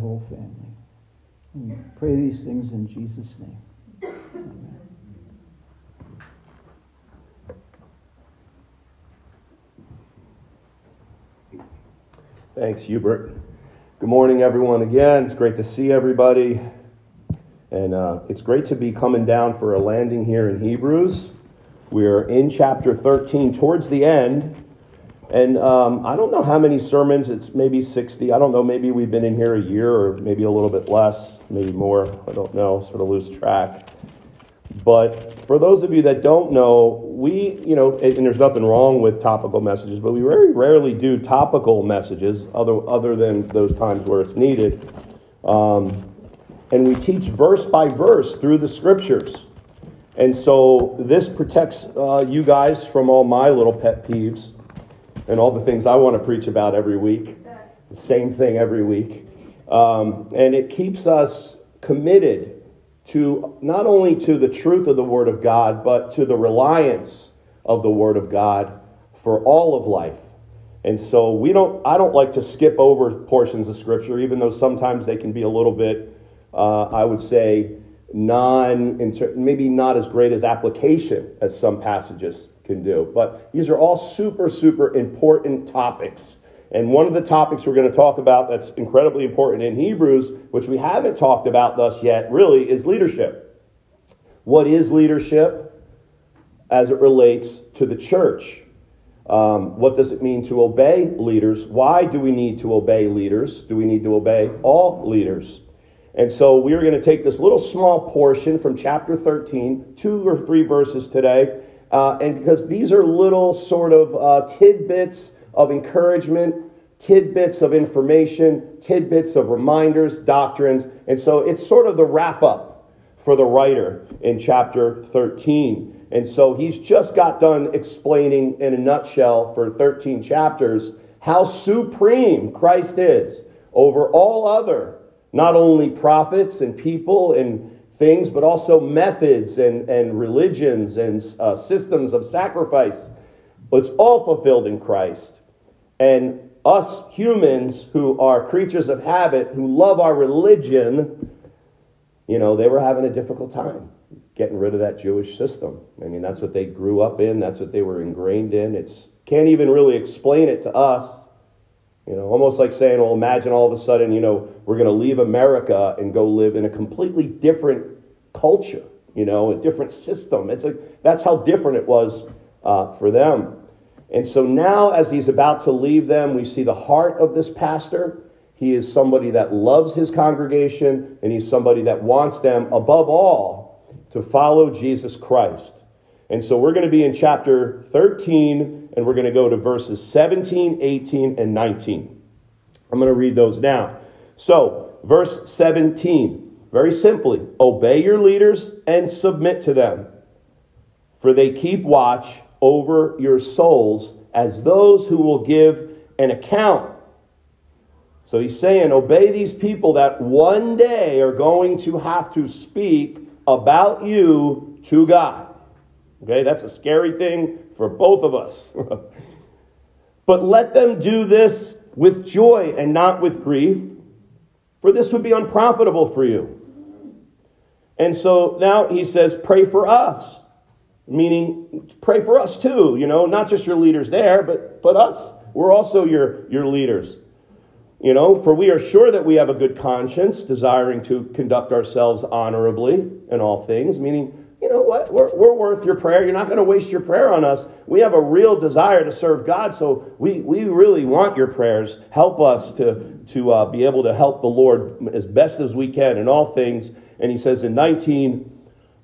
whole family. We pray these things in Jesus' name. Amen. Thanks, Hubert. Good morning, everyone, again. It's great to see everybody. And uh, it's great to be coming down for a landing here in Hebrews. We're in chapter 13 towards the end. And um, I don't know how many sermons, it's maybe 60. I don't know, maybe we've been in here a year or maybe a little bit less, maybe more. I don't know, sort of lose track. But for those of you that don't know, we, you know, and there's nothing wrong with topical messages, but we very rarely do topical messages other, other than those times where it's needed. Um, and we teach verse by verse through the scriptures. And so this protects uh, you guys from all my little pet peeves and all the things I want to preach about every week. The same thing every week. Um, and it keeps us committed to not only to the truth of the Word of God, but to the reliance of the Word of God for all of life. And so we don't I don't like to skip over portions of scripture, even though sometimes they can be a little bit, uh, I would say, non maybe not as great as application as some passages can do. But these are all super, super important topics. And one of the topics we're going to talk about that's incredibly important in Hebrews, which we haven't talked about thus yet, really, is leadership. What is leadership as it relates to the church? Um, what does it mean to obey leaders? Why do we need to obey leaders? Do we need to obey all leaders? And so we are going to take this little small portion from chapter 13, two or three verses today, uh, and because these are little sort of uh, tidbits of encouragement, tidbits of information, tidbits of reminders, doctrines. And so it's sort of the wrap up for the writer in chapter 13. And so he's just got done explaining in a nutshell for 13 chapters how supreme Christ is over all other, not only prophets and people and things, but also methods and, and religions and uh, systems of sacrifice. It's all fulfilled in Christ. And us humans who are creatures of habit, who love our religion, you know, they were having a difficult time getting rid of that Jewish system. I mean, that's what they grew up in, that's what they were ingrained in. It's can't even really explain it to us. You know, almost like saying, well, imagine all of a sudden, you know, we're going to leave America and go live in a completely different culture, you know, a different system. It's like, that's how different it was uh, for them. And so now, as he's about to leave them, we see the heart of this pastor. He is somebody that loves his congregation, and he's somebody that wants them, above all, to follow Jesus Christ. And so we're going to be in chapter 13, and we're going to go to verses 17, 18, and 19. I'm going to read those now. So, verse 17. Very simply, obey your leaders and submit to them, for they keep watch over your souls as those who will give an account. So he's saying, obey these people that one day are going to have to speak about you to God. Okay, that's a scary thing for both of us. but let them do this with joy and not with grief, for this would be unprofitable for you. And so now he says, pray for us. Meaning, pray for us too, you know, not just your leaders there, but, but us. We're also your, your leaders. You know, for we are sure that we have a good conscience, desiring to conduct ourselves honorably in all things, meaning, you know what, we're, we're worth your prayer. You're not going to waste your prayer on us. We have a real desire to serve God, so we, we really want your prayers. Help us to, to uh, be able to help the Lord as best as we can in all things and he says in 19,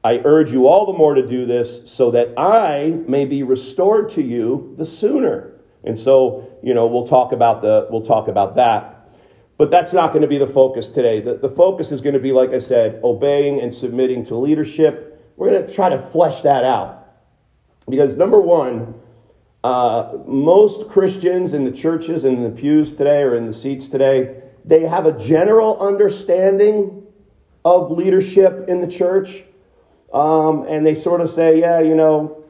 I urge you all the more to do this so that I may be restored to you the sooner. And so, you know, we'll talk about the we'll talk about that. But that's not going to be the focus today. The, the focus is going to be, like I said, obeying and submitting to leadership. We're going to try to flesh that out. Because number one, uh, most Christians in the churches and in the pews today or in the seats today, they have a general understanding of leadership in the church. Um, and they sort of say, yeah, you know,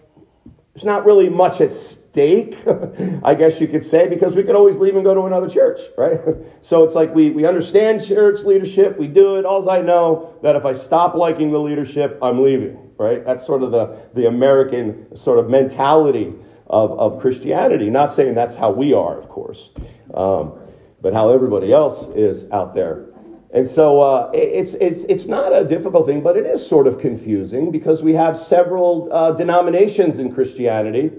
there's not really much at stake mistake, I guess you could say, because we could always leave and go to another church, right? So it's like we, we understand church leadership, we do it. All I know that if I stop liking the leadership, I'm leaving, right? That's sort of the, the American sort of mentality of, of Christianity. Not saying that's how we are, of course, um, but how everybody else is out there. And so uh, it's, it's, it's not a difficult thing, but it is sort of confusing because we have several uh, denominations in Christianity.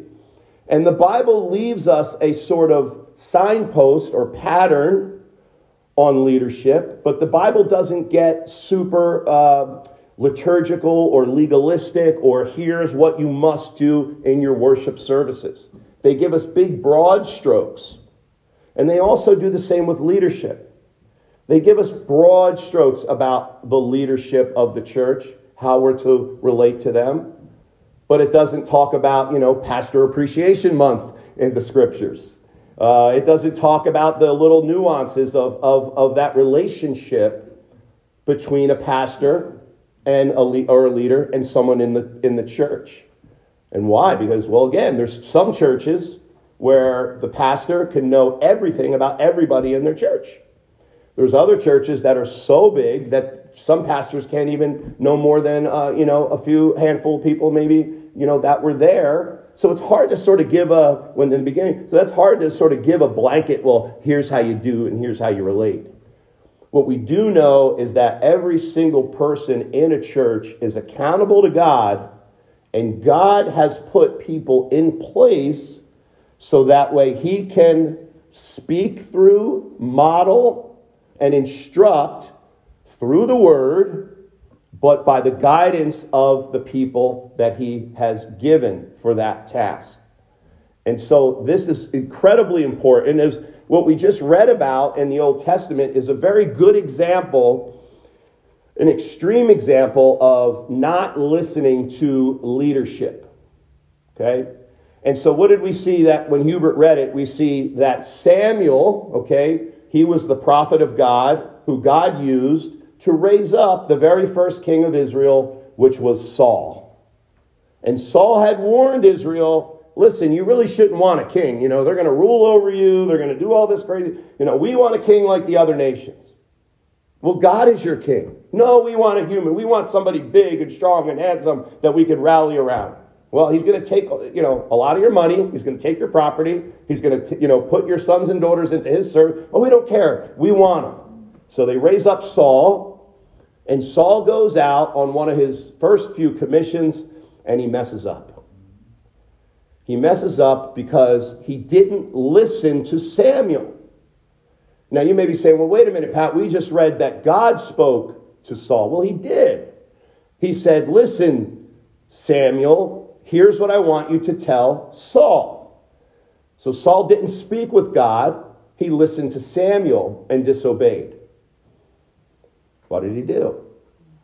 And the Bible leaves us a sort of signpost or pattern on leadership, but the Bible doesn't get super uh, liturgical or legalistic or here's what you must do in your worship services. They give us big, broad strokes. And they also do the same with leadership. They give us broad strokes about the leadership of the church, how we're to relate to them. But it doesn't talk about, you know, Pastor Appreciation Month in the scriptures. Uh, it doesn't talk about the little nuances of, of, of that relationship between a pastor and a le- or a leader and someone in the, in the church. And why? Because, well, again, there's some churches where the pastor can know everything about everybody in their church. There's other churches that are so big that some pastors can't even know more than uh, you know a few handful of people maybe you know that were there. So it's hard to sort of give a when in the beginning. So that's hard to sort of give a blanket. Well, here's how you do and here's how you relate. What we do know is that every single person in a church is accountable to God, and God has put people in place so that way He can speak through, model, and instruct through the word, but by the guidance of the people that he has given for that task. And so this is incredibly important as what we just read about in the Old Testament is a very good example, an extreme example of not listening to leadership. Okay? And so what did we see that when Hubert read it, we see that Samuel, okay, he was the prophet of God who God used to raise up the very first king of Israel, which was Saul. And Saul had warned Israel listen, you really shouldn't want a king. You know, they're going to rule over you, they're going to do all this crazy. You know, we want a king like the other nations. Well, God is your king. No, we want a human. We want somebody big and strong and handsome that we can rally around. Well, he's going to take, you know, a lot of your money. He's going to take your property. He's going to, you know, put your sons and daughters into his service. Oh, we don't care. We want him. So they raise up Saul, and Saul goes out on one of his first few commissions, and he messes up. He messes up because he didn't listen to Samuel. Now, you may be saying, well, wait a minute, Pat, we just read that God spoke to Saul. Well, he did. He said, listen, Samuel, Here's what I want you to tell Saul. So Saul didn't speak with God, he listened to Samuel and disobeyed. What did he do?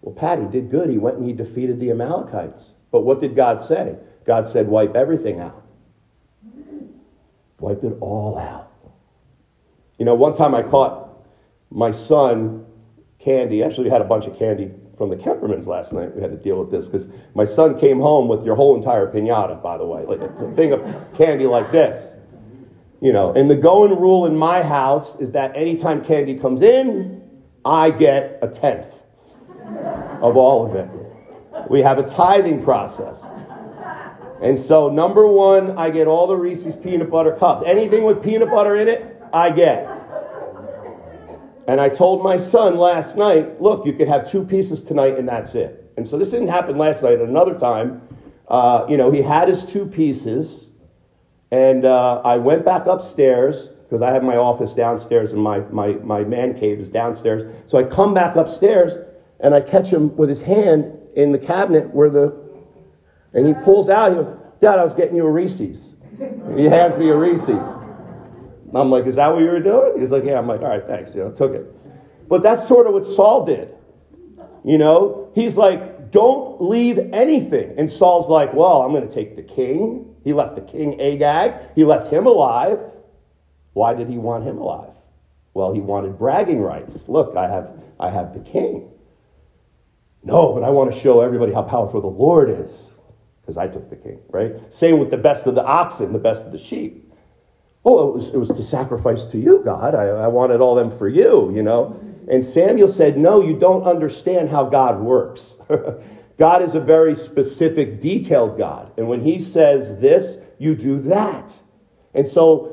Well, Pat, he did good. He went and he defeated the Amalekites. But what did God say? God said, wipe everything out. Wipe it all out. You know, one time I caught my son candy. Actually, we had a bunch of candy from the Kempermans last night. We had to deal with this because my son came home with your whole entire pinata, by the way, like a thing of candy like this. You know, and the going rule in my house is that anytime candy comes in, I get a tenth of all of it. We have a tithing process. And so, number one, I get all the Reese's peanut butter cups. Anything with peanut butter in it, I get. And I told my son last night, look, you could have two pieces tonight and that's it. And so this didn't happen last night. At Another time, uh, you know, he had his two pieces. And uh, I went back upstairs because I have my office downstairs and my, my, my man cave is downstairs. So I come back upstairs and I catch him with his hand in the cabinet where the, and he pulls out, he goes, Dad, I was getting you a Reese's. He hands me a Reese's. I'm like, is that what you were doing? He's like, yeah. I'm like, all right, thanks. You know, took it. But that's sort of what Saul did. You know, he's like, don't leave anything. And Saul's like, well, I'm going to take the king. He left the king Agag. He left him alive. Why did he want him alive? Well, he wanted bragging rights. Look, I have, I have the king. No, but I want to show everybody how powerful the Lord is. because I took the king, right? Same with the best of the oxen, the best of the sheep. Oh, it was, it was to sacrifice to you, God. I, I wanted all them for you, you know? And Samuel said, No, you don't understand how God works. God is a very specific, detailed God. And when he says this, you do that. And so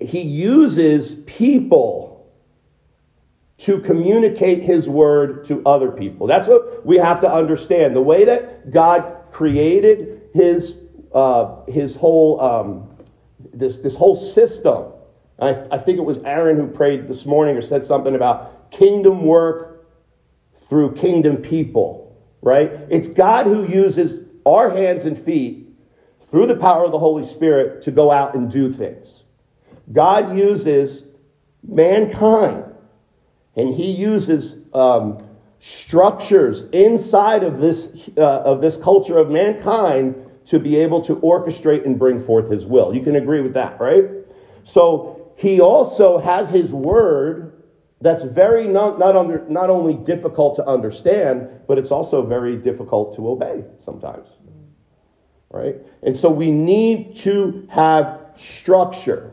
he uses people to communicate his word to other people. That's what we have to understand. The way that God created his, uh, his whole, um, this, this whole system. I, I think it was Aaron who prayed this morning or said something about kingdom work through kingdom people, right? It's God who uses our hands and feet through the power of the Holy Spirit to go out and do things. God uses mankind and he uses um, structures inside of this, uh, of this culture of mankind to be able to orchestrate and bring forth his will. You can agree with that, right? So he also has his word that's very not, not, under, not only difficult to understand, but it's also very difficult to obey sometimes. Right? And so we need to have structure.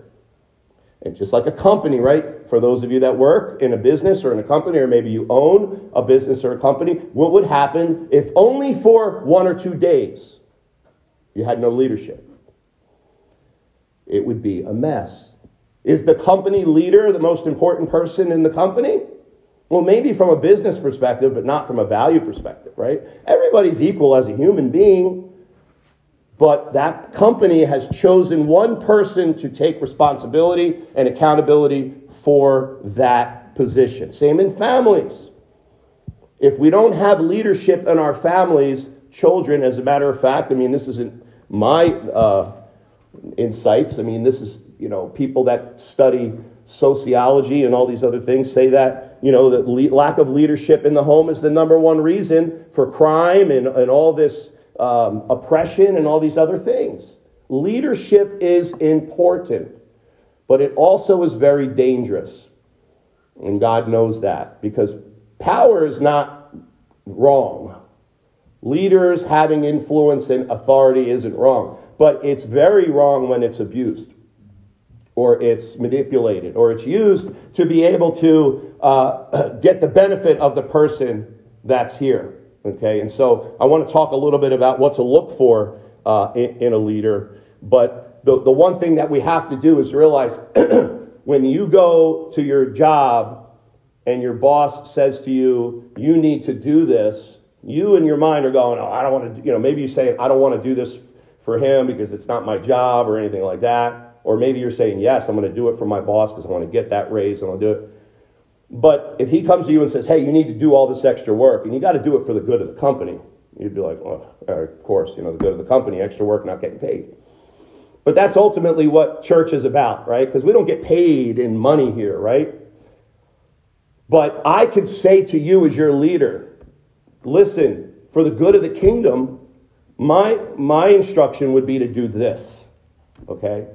And just like a company, right? For those of you that work in a business or in a company, or maybe you own a business or a company, what would happen if only for one or two days you had no leadership? It would be a mess. Is the company leader the most important person in the company? Well, maybe from a business perspective, but not from a value perspective, right? Everybody's equal as a human being. But that company has chosen one person to take responsibility and accountability for that position. Same in families. If we don't have leadership in our families, children, as a matter of fact, I mean, this isn't my uh, insights. I mean, this is, you know, people that study sociology and all these other things say that, you know, that le- lack of leadership in the home is the number one reason for crime and, and all this um, oppression and all these other things. Leadership is important, but it also is very dangerous. And God knows that because power is not wrong. Leaders having influence and authority isn't wrong, but it's very wrong when it's abused or it's manipulated or it's used to be able to uh, get the benefit of the person that's here. Okay, and so I want to talk a little bit about what to look for uh, in, in, a leader. But the, the one thing that we have to do is realize when you go to your job and your boss says to you, you need to do this, you in your mind are going, oh, I don't want to, you know, maybe you say, I don't want to do this for him because it's not my job or anything like that. Or maybe you're saying, yes, I'm going to do it for my boss because I want to get that raise and I'll do it. But if he comes to you and says, hey, you need to do all this extra work, and you got to do it for the good of the company, you'd be like, oh, well, of course, you know, the good of the company, extra work, not getting paid. But that's ultimately what church is about, right? Because we don't get paid in money here, right? But I could say to you as your leader, listen, for the good of the kingdom, my, my instruction would be to do this, okay?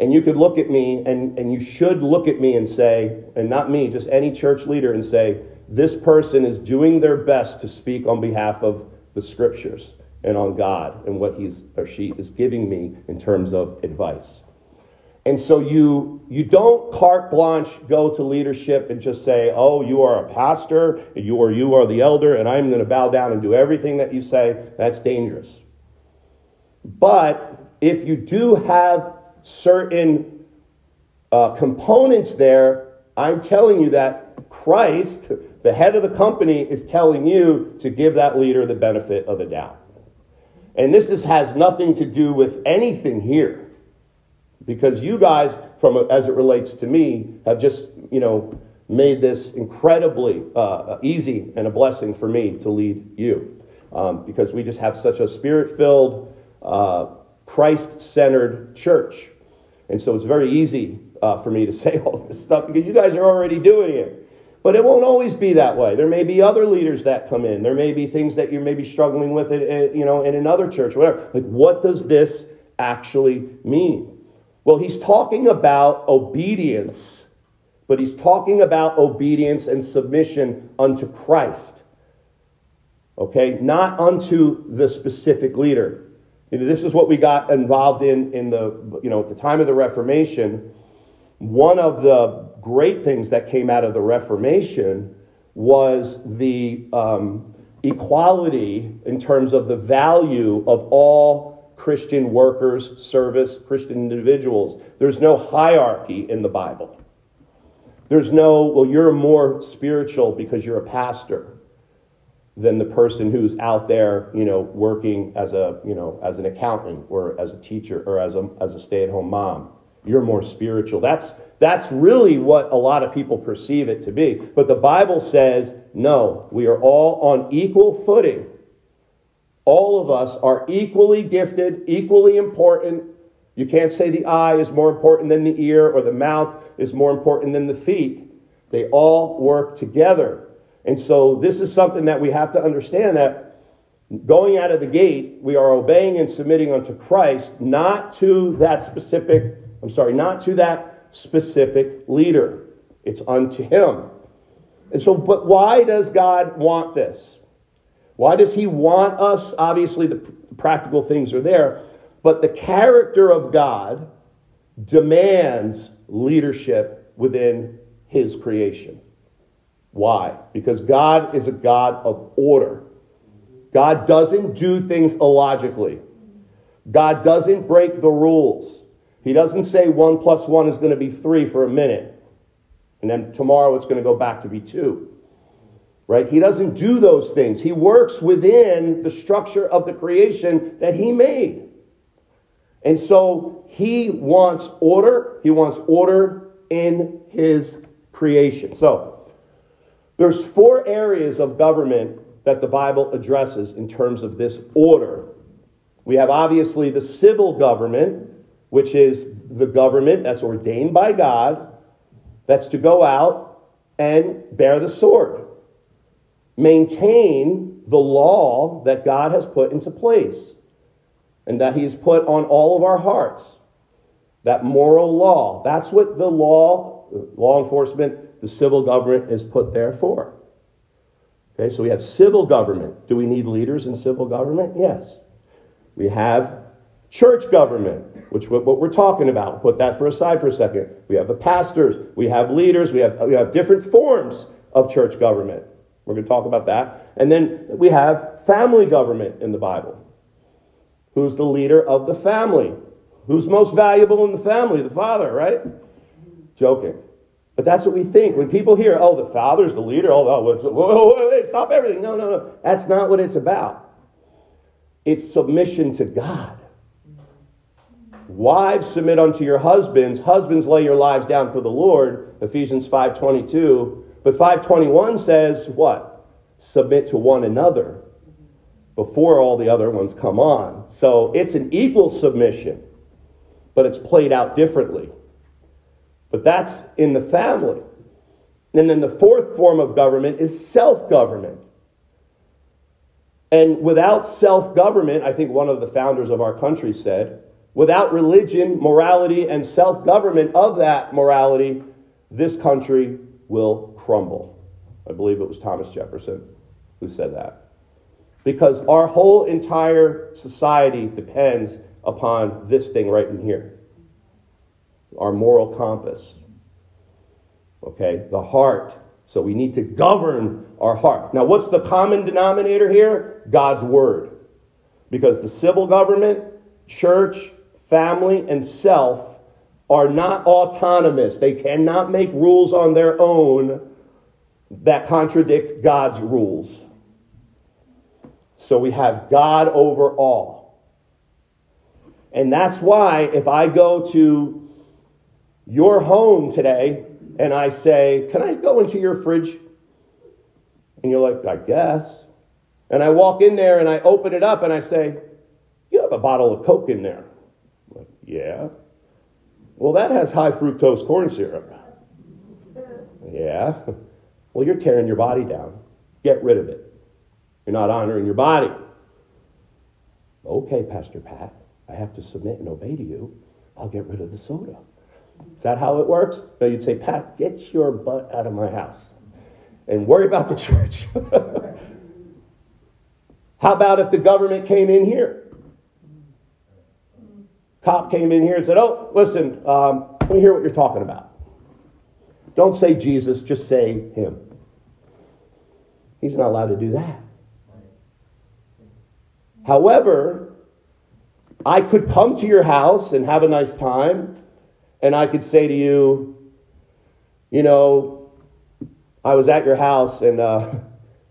And you could look at me, and, and you should look at me and say, and not me, just any church leader, and say, this person is doing their best to speak on behalf of the scriptures and on God and what he's or she is giving me in terms of advice. And so you you don't carte blanche go to leadership and just say, "Oh, you are a pastor, you or you are the elder, and I'm going to bow down and do everything that you say." That's dangerous. But if you do have certain uh, components there, I'm telling you that Christ, the head of the company, is telling you to give that leader the benefit of the doubt. And this is, has nothing to do with anything here. Because you guys, from as it relates to me, have just, you know, made this incredibly uh, easy and a blessing for me to lead you. Um, because we just have such a spirit filled, uh, Christ centered church. And so it's very easy uh, for me to say all this stuff because you guys are already doing it. But it won't always be that way. There may be other leaders that come in. There may be things that you may be struggling with, it, you know, in another church, whatever. Like, what does this actually mean? Well, he's talking about obedience, but he's talking about obedience and submission unto Christ. Okay, not unto the specific leader. This is what we got involved in in the you know at the time of the Reformation. One of the great things that came out of the Reformation was the um, equality in terms of the value of all Christian workers, service, Christian individuals. There's no hierarchy in the Bible. There's no, well, you're more spiritual because you're a pastor than the person who's out there, you know, working as a, you know, as an accountant or as a teacher or as a, as a stay-at-home mom. You're more spiritual. That's that's really what a lot of people perceive it to be. But the Bible says, no, we are all on equal footing. All of us are equally gifted, equally important. You can't say the eye is more important than the ear or the mouth is more important than the feet. They all work together. And so this is something that we have to understand that going out of the gate, we are obeying and submitting unto Christ, not to that specific, I'm sorry, not to that specific leader. It's unto him. And so, but why does God want this? Why does he want us? Obviously, the practical things are there, but the character of God demands leadership within his creation. Why? Because God is a God of order. God doesn't do things illogically. God doesn't break the rules. He doesn't say one plus one is going to be three for a minute, and then tomorrow it's going to go back to be two. Right? He doesn't do those things. He works within the structure of the creation that he made. And so he wants order. He wants order in his creation. So there's four areas of government that the Bible addresses in terms of this order. We have obviously the civil government, which is the government that's ordained by God, that's to go out and bear the sword, maintain the law that God has put into place and that He has put on all of our hearts. That moral law. That's what the law, law enforcement, the civil government is put there for. Okay, so we have civil government. Do we need leaders in civil government? Yes. We have church government which what we're talking about. Put that for aside for a second. We have the pastors, we have leaders, we have, we have different forms of church government. We're going to talk about that. And then we have family government in the Bible. Who's the leader of the family? Who's most valuable in the family? The father, right? Joking. But that's what we think. When people hear, oh, the father's the leader, oh, oh whoa, whoa, whoa, stop everything. No, no, no. That's not what it's about. It's submission to God. Wives submit unto your husbands. Husbands lay your lives down for the Lord. Ephesians 5:22. But 521 says what? Submit to one another before all the other ones come on. So it's an equal submission, but it's played out differently. But that's in the family. And then the fourth form of government is self government. And without self government, I think one of the founders of our country said, Without religion, morality, and self government of that morality, this country will crumble. I believe it was Thomas Jefferson who said that. Because our whole entire society depends upon this thing right in here our moral compass. Okay, the heart. So we need to govern our heart. Now, what's the common denominator here? God's word. Because the civil government, church, family, and self are not autonomous. They cannot make rules on their own that contradict God's rules. So we have God over all. And that's why if I go to your home today and I say, Can I go into your fridge? And you're like, I guess. And I walk in there and I open it up and I say, You have a bottle of Coke in there. Like, Yeah. Well, that has high fructose corn syrup. Yeah. Well, you're tearing your body down. Get rid of it. You're not honoring your body. Okay, Pastor Pat, I have to submit and obey to you. I'll get rid of the soda. Is that how it works? You'd say, Pat, get your butt out of my house and worry about the church. how about if the government came in here? cop came in here and said, Oh, listen, um, let me hear what you're talking about. Don't say Jesus, just say him. He's not allowed to do that. However, I could come to your house and have a nice time, and I could say to you, you know, I was at your house and uh,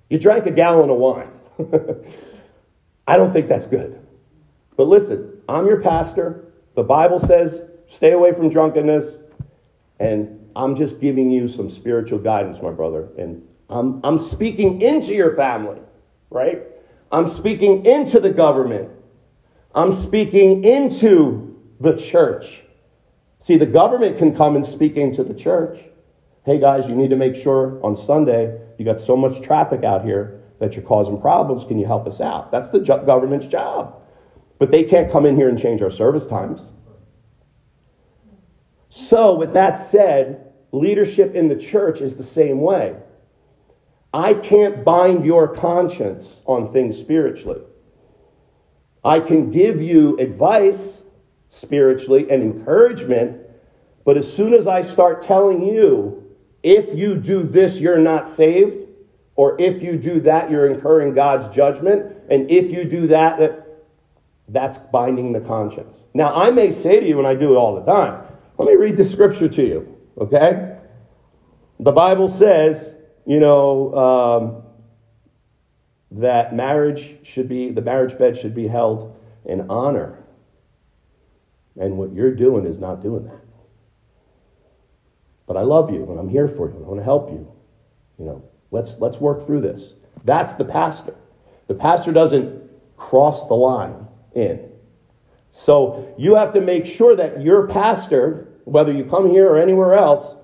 you drank a gallon of wine. I don't think that's good. But listen, I'm your pastor. The Bible says stay away from drunkenness, and I'm just giving you some spiritual guidance, my brother. And I'm, I'm speaking into your family, right? I'm speaking into the government. I'm speaking into the church. See, the government can come and speak into the church. Hey, guys, you need to make sure on Sunday you got so much traffic out here that you're causing problems. Can you help us out? That's the government's job. But they can't come in here and change our service times. So, with that said, leadership in the church is the same way. I can't bind your conscience on things spiritually. I can give you advice spiritually and encouragement, but as soon as I start telling you, if you do this, you're not saved, or if you do that, you're incurring God's judgment, and if you do that, that that's binding the conscience. Now, I may say to you, and I do it all the time, let me read the scripture to you, okay? The Bible says, you know, um, that marriage should be, the marriage bed should be held in honor. And what you're doing is not doing that. But I love you and I'm here for you. I want to help you. You know, let's let's work through this. That's the pastor. The pastor doesn't cross the line in. So you have to make sure that your pastor, whether you come here or anywhere else,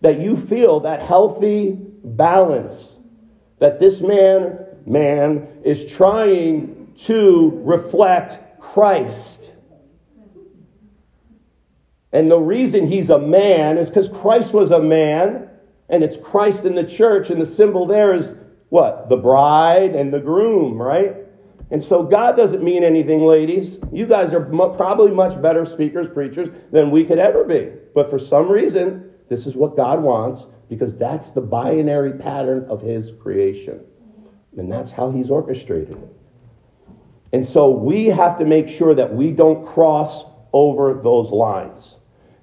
that you feel that healthy balance that this man man is trying to reflect Christ. And the reason he's a man is because Christ was a man, and it's Christ in the church, and the symbol there is what? The bride and the groom, right? And so God doesn't mean anything, ladies. You guys are probably much better speakers, preachers than we could ever be. But for some reason, this is what God wants because that's the binary pattern of His creation. And that's how He's orchestrated it. And so we have to make sure that we don't cross over those lines.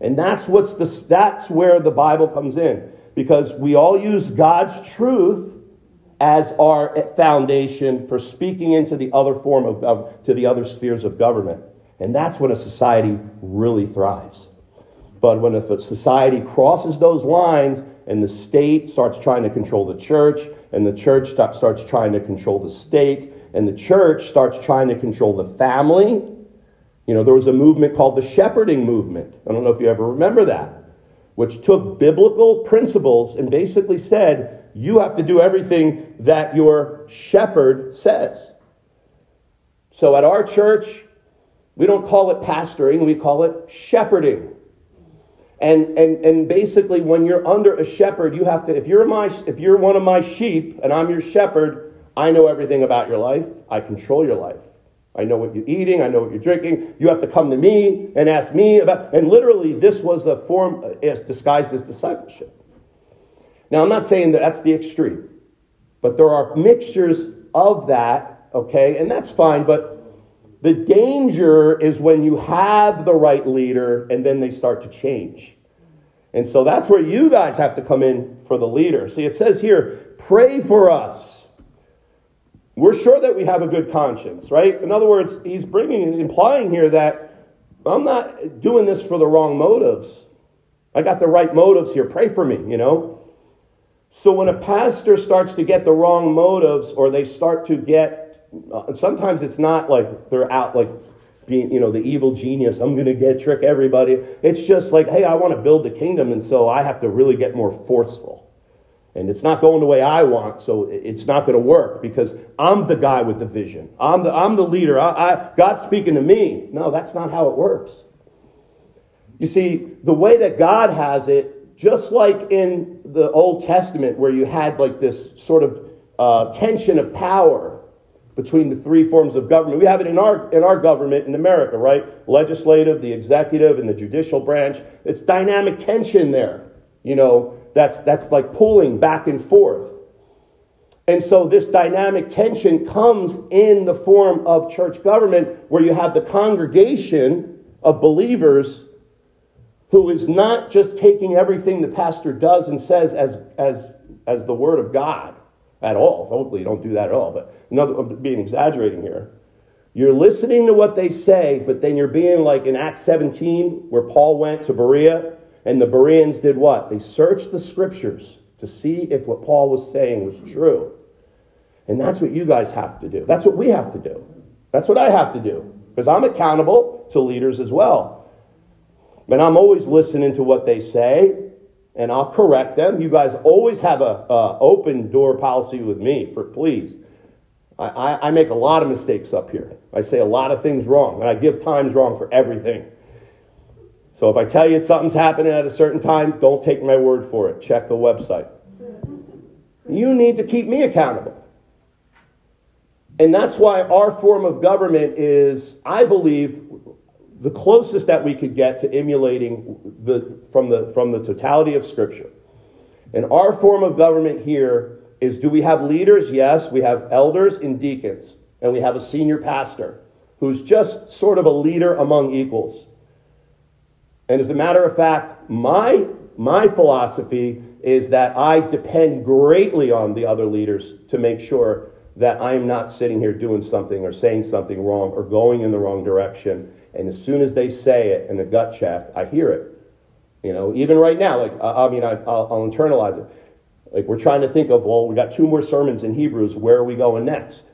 And that's what's the, that's where the Bible comes in because we all use God's truth as our foundation for speaking into the other form of, of to the other spheres of government. And that's when a society really thrives. But when a society crosses those lines and the state starts trying to control the church, and the church starts trying to control the state, and the church starts trying to control the family, you know, there was a movement called the shepherding movement. I don't know if you ever remember that, which took biblical principles and basically said, you have to do everything that your shepherd says. So at our church, we don't call it pastoring, we call it shepherding. And, and, and basically, when you're under a shepherd, you have to, if you're, my, if you're one of my sheep and I'm your shepherd, I know everything about your life. I control your life. I know what you're eating. I know what you're drinking. You have to come to me and ask me about. And literally, this was a form uh, as disguised as discipleship. Now, I'm not saying that that's the extreme, but there are mixtures of that, okay, and that's fine. But the danger is when you have the right leader and then they start to change. And so that's where you guys have to come in for the leader. See, it says here, pray for us we're sure that we have a good conscience, right? In other words, he's bringing, implying here that I'm not doing this for the wrong motives. I got the right motives here. Pray for me, you know? So when a pastor starts to get the wrong motives or they start to get, uh, sometimes it's not like they're out like being, you know, the evil genius, I'm going to get trick everybody. It's just like, hey, I want to build the kingdom, and so I have to really get more forceful and it's not going the way I want, so it's not going to work because I'm the guy with the vision. I'm the, I'm the leader. I, I, God's speaking to me. No, that's not how it works. You see, the way that God has it, just like in the Old Testament, where you had like this sort of uh, tension of power, between the three forms of government. We have it in our, in our government in America, right? Legislative, the executive, and the judicial branch. It's dynamic tension there. You know, that's, that's like pulling back and forth. And so this dynamic tension comes in the form of church government where you have the congregation of believers who is not just taking everything the pastor does and says as, as, as the word of God at all. Hopefully, you don't do that at all, but another, I'm being exaggerating here. You're listening to what they say, but then you're being like in Acts 17, where Paul went to Berea, and the Bereans did what? They searched the scriptures to see if what Paul was saying was true. And that's what you guys have to do. That's what we have to do. That's what I have to do. Because I'm accountable to leaders as well. But I'm always listening to what they say, and I'll correct them. You guys always have a, a open door policy with me for please. I, I, I make a lot of mistakes up here. I say a lot of things wrong, and I give times wrong for everything. So if I tell you something's happening at a certain time, don't take my word for it. Check the website. You need to keep me accountable. And that's why our form of government is, I believe, the closest that we could get to emulating the, from, the, from the totality of Scripture. And our form of government here is do we have leaders? Yes, we have elders and deacons, and we have a senior pastor who's just sort of a leader among equals. And as a matter of fact, my, my philosophy is that I depend greatly on the other leaders to make sure that I'm not sitting here doing something or saying something wrong or going in the wrong direction. And as soon as they say it in a gut check, I hear it. You know, even right now, like, I, I mean, I, will I'll internalize it. Like, we're trying to think of, well, we got two more sermons in Hebrews. Where are we going next?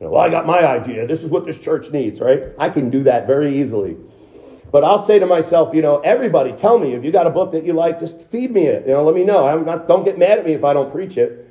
You know, well, I got my idea. This is what this church needs, right? I can do that very easily. But I'll say to myself, you know, everybody, tell me if you got a book that you like, just feed me it. You know, let me know. I'm not, don't get mad at me if I don't preach it.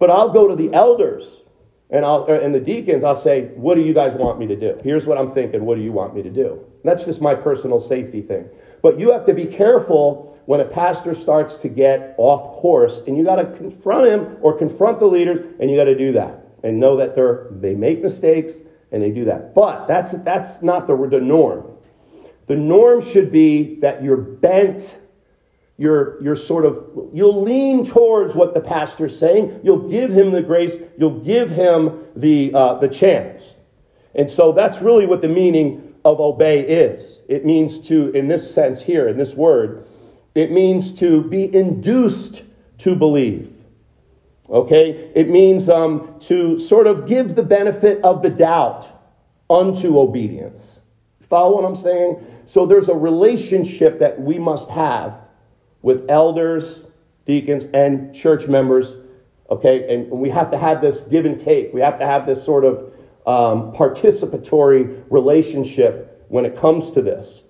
But I'll go to the elders and, I'll, and the deacons, I'll say, What do you guys want me to do? Here's what I'm thinking. What do you want me to do? And that's just my personal safety thing. But you have to be careful when a pastor starts to get off course, and you got to confront him or confront the leaders, and you got to do that and know that they're, they make mistakes and they do that. But that's, that's not the, the norm. The norm should be that you're bent you're, you're sort of, you'll lean towards what the pastor's saying. You'll give him the grace. You'll give him the, uh, the chance. And so that's really what the meaning of obey is. It means to, in this sense here, in this word, it means to be induced to believe. Okay? It means um, to sort of give the benefit of the doubt unto obedience. Follow what I'm saying? So there's a relationship that we must have with elders, deacons, and church members. Okay, and we have to have this give and take. We have to have this sort of um, participatory relationship when it comes to this.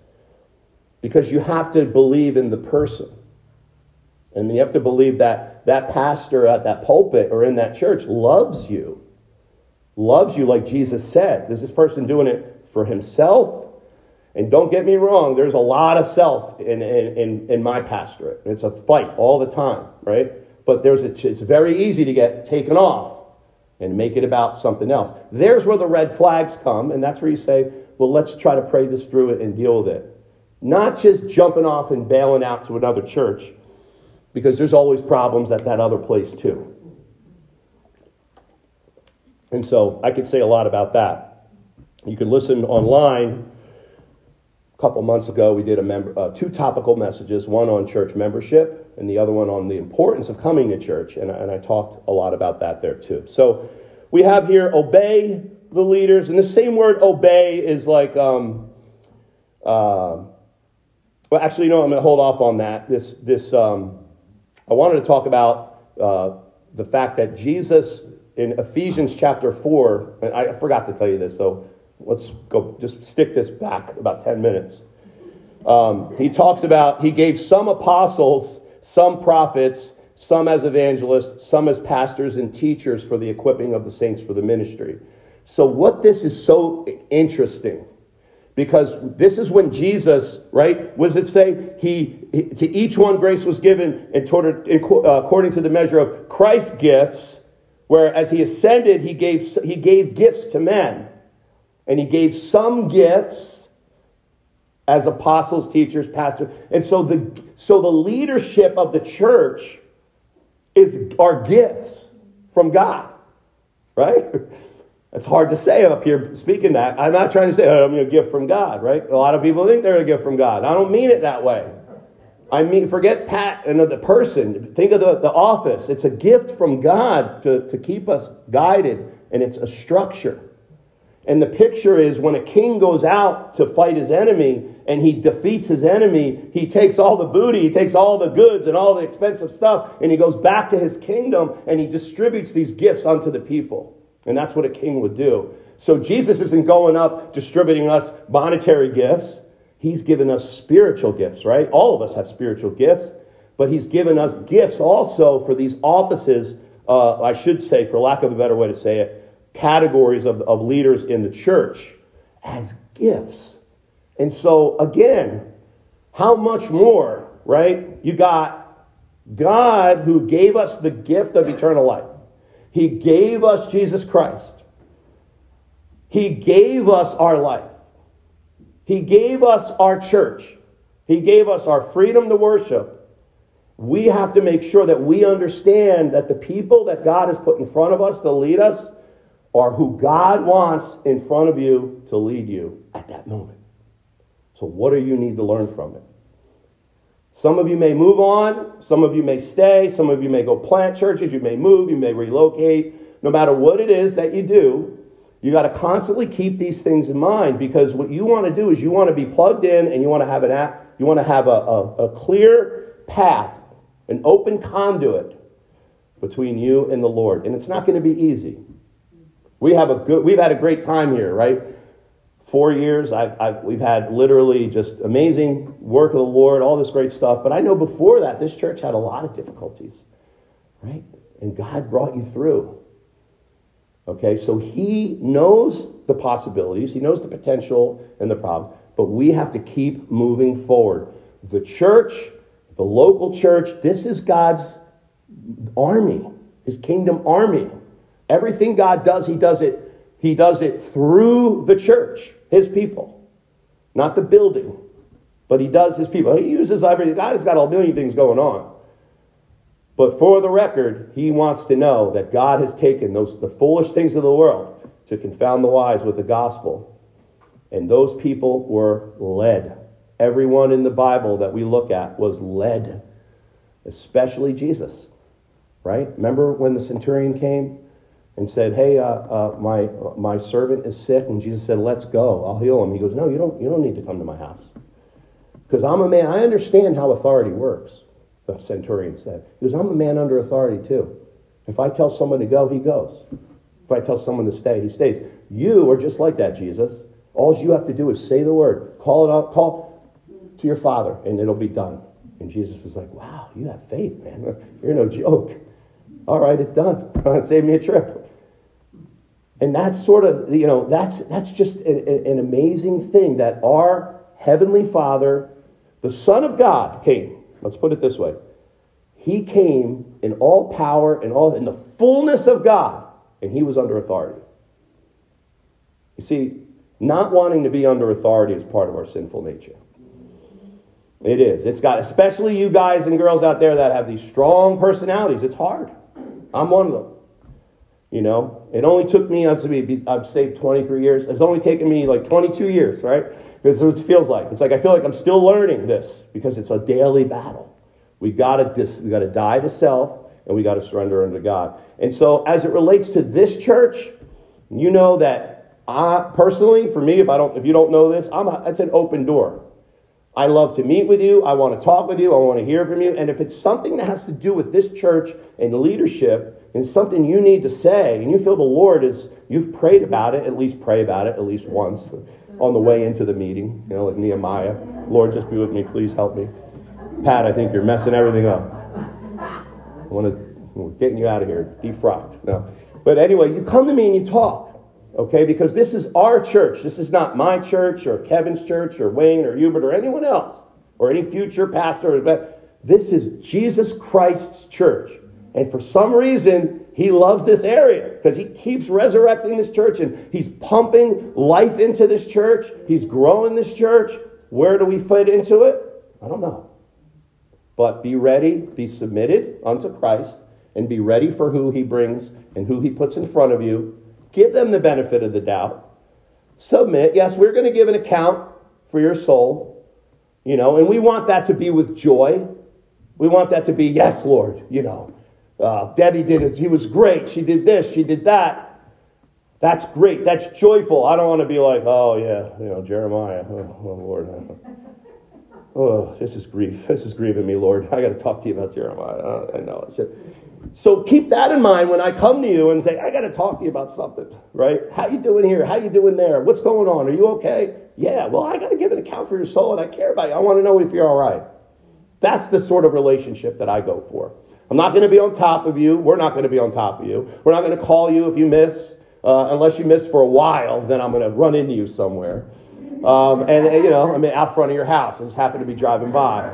Because you have to believe in the person. And you have to believe that that pastor at that pulpit or in that church loves you. Loves you like Jesus said. Is this person doing it for himself and don't get me wrong, there's a lot of self in, in, in, my pastorate. It's a fight all the time, right? But there's a, it's very easy to get taken off and make it about something else. There's where the red flags come, and that's where you say, well, let's try to pray this through it and deal with it. Not just jumping off and bailing out to another church, because there's always problems at that other place too. And so I could say a lot about that. You can listen online couple months ago, we did a member, uh, two topical messages, one on church membership and the other one on the importance of coming to church. And, and I talked a lot about that there too. So we have here obey the leaders. And the same word obey is like, um, uh, well, actually, no, I'm going to hold off on that. This, this, um, I wanted to talk about uh, the fact that Jesus in Ephesians chapter 4, and I forgot to tell you this, so let's go just stick this back about 10 minutes. Um, he talks about, he gave some apostles, some prophets, some as evangelists, some as pastors and teachers for the equipping of the saints for the ministry. So, what this is so interesting, because this is when Jesus, right, was it say, he, he to each one grace was given according to the measure of Christ's gifts where as he ascended, he gave, he gave gifts to men. And he gave some gifts as apostles, teachers, pastors. And so the, so the leadership of the church is our gifts from God, right? It's hard to say up here speaking that. I'm not trying to say oh, I'm a gift from God, right? A lot of people think they're a gift from God. I don't mean it that way. I mean, forget Pat and the person. Think of the, the office. It's a gift from God to, to keep us guided, and it's a structure. And the picture is when a king goes out to fight his enemy and he defeats his enemy, he takes all the booty, he takes all the goods and all the expensive stuff, and he goes back to his kingdom and he distributes these gifts unto the people. And that's what a king would do. So Jesus isn't going up distributing us monetary gifts. He's given us spiritual gifts, right? All of us have spiritual gifts, but he's given us gifts also for these offices, uh, I should say, for lack of a better way to say it, categories of, of leaders in the church as gifts. And so, again, how much more, right? You got God who gave us the gift of eternal life. He gave us Jesus Christ. He gave us our life. He gave us our church. He gave us our freedom to worship. We have to make sure that we understand that the people that God has put in front of us to lead us are who God wants in front of you to lead you at that moment. So, what do you need to learn from it? Some of you may move on, some of you may stay, some of you may go plant churches, you may move, you may relocate. No matter what it is that you do, you got to constantly keep these things in mind because what you want to do is you want to be plugged in and you want to have an app, you want to have a, a, a clear path, an open conduit between you and the Lord. And it's not going to be easy. We have a good we've had a great time here, right? four years, I've, I've, we've had literally just amazing work of the Lord, all this great stuff. But I know before that, this church had a lot of difficulties, right? And God brought you through. Okay, so He knows the possibilities, He knows the potential and the problem, but we have to keep moving forward. The church, the local church, this is God's army, His kingdom army. Everything God does, He does it. He does it through the church his people, not the building, but he does his people. He uses everything. God has got a million things going on. But for the record, he wants to know that God has taken those the foolish things of the world to confound the wise with the gospel. And those people were led. Everyone in the Bible that we look at was led, especially Jesus. Right? Remember when the centurion came? And said, "Hey, uh, uh, my my servant is sick," and Jesus said, "Let's go. I'll heal him." He goes, "No, you don't. You don't need to come to my house, because I'm a man. I understand how authority works." The centurion said, "He goes, I'm a man under authority too. If I tell someone to go, he goes. If I tell someone to stay, he stays. You are just like that, Jesus. All you have to do is say the word, call it out, call to your father, and it'll be done." And Jesus was like, "Wow, you have faith, man. You're no joke." All right, it's done. Save me a trip. And that's sort of, you know, that's, that's just an, an amazing thing that our Heavenly Father, the Son of God, came. Let's put it this way. He came in all power and all in the fullness of God, and he was under authority. You see, not wanting to be under authority is part of our sinful nature. It is. It's got, especially you guys and girls out there that have these strong personalities. It's hard. I'm one of them. You know, it only took me, I've saved 23 years. It's only taken me like 22 years, right? Because what it feels like. It's like I feel like I'm still learning this because it's a daily battle. We gotta dis, we gotta die to self and we gotta surrender unto God. And so, as it relates to this church, you know that I personally, for me, if I don't, if you don't know this, I'm a, it's an open door. I love to meet with you. I want to talk with you. I want to hear from you. And if it's something that has to do with this church and leadership, and something you need to say, and you feel the Lord is, you've prayed about it, at least pray about it at least once on the way into the meeting, you know, like Nehemiah. Lord, just be with me. Please help me. Pat, I think you're messing everything up. I want to, we're getting you out of here, defrocked. No. But anyway, you come to me and you talk okay? Because this is our church. This is not my church or Kevin's church or Wayne or Hubert or anyone else or any future pastor. This is Jesus Christ's church. And for some reason, he loves this area because he keeps resurrecting this church and he's pumping life into this church. He's growing this church. Where do we fit into it? I don't know. But be ready, be submitted unto Christ, and be ready for who he brings and who he puts in front of you. Give them the benefit of the doubt. Submit. Yes, we're going to give an account for your soul, you know, and we want that to be with joy. We want that to be, yes, Lord, you know. Uh, Debbie did it. He was great. She did this. She did that. That's great. That's joyful. I don't want to be like, oh, yeah, you know, Jeremiah. Oh, oh Lord. Oh, this is grief. This is grieving me, Lord. I got to talk to you about Jeremiah. I know. So keep that in mind when I come to you and say, I got to talk to you about something, right? How you doing here? How you doing there? What's going on? Are you okay? Yeah, well, I got to give an account for your soul and I care about you. I want to know if you're all right. That's the sort of relationship that I go for. I'm not going to be on top of you. We're not going to be on top of you. We're not going to call you if you miss. Uh, unless you miss for a while, then I'm going to run into you somewhere. Um, and, you know, I mean, out front of your house. I just happen to be driving by.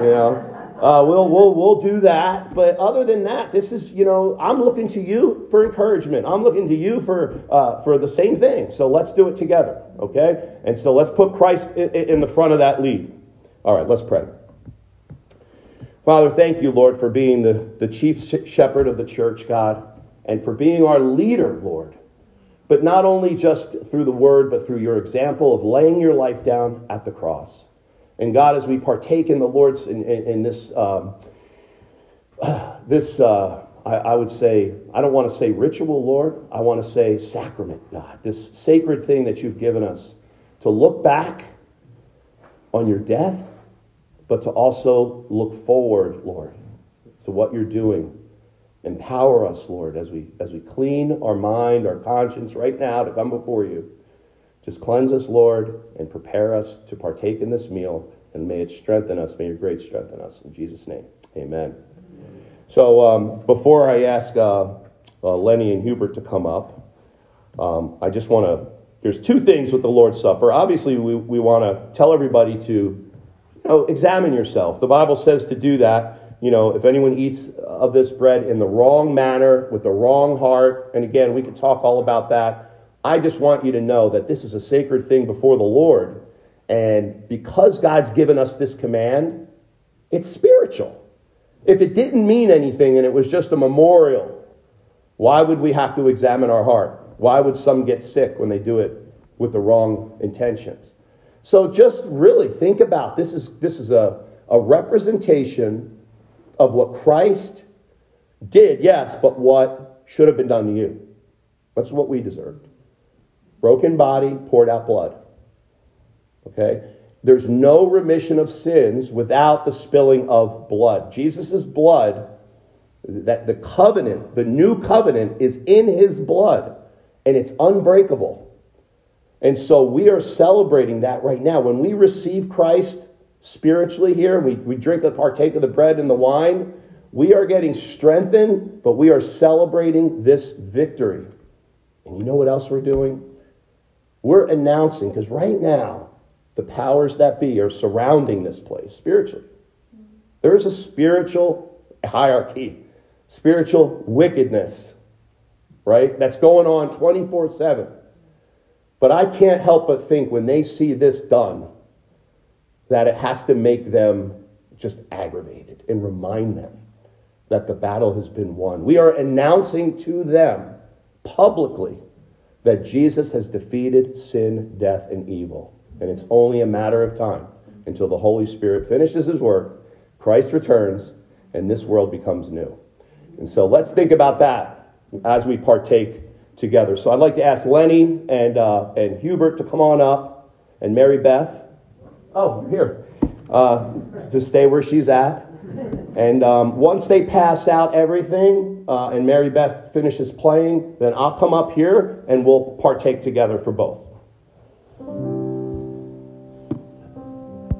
You know, uh, we'll, we'll, we'll do that. But other than that, this is, you know, I'm looking to you for encouragement. I'm looking to you for, uh, for the same thing. So let's do it together, okay? And so let's put Christ in, in the front of that lead. All right, let's pray. Father, thank you, Lord, for being the, the chief shepherd of the church, God, and for being our leader, Lord. But not only just through the word, but through your example of laying your life down at the cross. And God, as we partake in the Lord's, in, in, in this, um, this uh, I, I, would say, I don't want to say ritual, Lord. I want to say sacrament, God. This sacred thing that you've given us to look back on your death, but to also look forward, Lord, to what you're doing. Empower us, Lord, as we, as we clean our mind, our conscience right now to come before you. Just cleanse us, Lord, and prepare us to partake in this meal, and may it strengthen us. May your grace strengthen us. In Jesus' name, amen. So um, before I ask uh, uh, Lenny and Hubert to come up, um, I just want to. There's two things with the Lord's Supper. Obviously, we, we want to tell everybody to know, examine yourself. The Bible says to do that. You know, if anyone eats of this bread in the wrong manner, with the wrong heart, and again, we could talk all about that I just want you to know that this is a sacred thing before the Lord. And because God's given us this command, it's spiritual. If it didn't mean anything and it was just a memorial, why would we have to examine our heart? Why would some get sick when they do it with the wrong intentions? So just really think about this is this is a, a representation of what Christ did, yes, but what should have been done to you. That's what we deserved broken body, poured out blood. Okay? There's no remission of sins without the spilling of blood. Jesus' blood, that the covenant, the new covenant, is in his blood, and it's unbreakable. And so we are celebrating that right now. When we receive Christ spiritually here, we, we drink and partake of the bread and the wine, we are getting strengthened, but we are celebrating this victory. And you know what else we're doing? We're announcing, because right now, the powers that be are surrounding this place spiritually. There is a spiritual hierarchy, spiritual wickedness, right? That's going on 24 7. But I can't help but think when they see this done, that it has to make them just aggravated and remind them that the battle has been won. We are announcing to them publicly that Jesus has defeated sin, death, and evil. And it's only a matter of time until the Holy Spirit finishes his work, Christ returns, and this world becomes new. And so let's think about that as we partake together. So I'd like to ask Lenny and, uh, and Hubert to come on up, and Mary Beth. Oh, here. Uh, to stay where she's at. And um, once they pass out everything uh, and Mary Beth finishes playing, then I'll come up here and we'll partake together for both.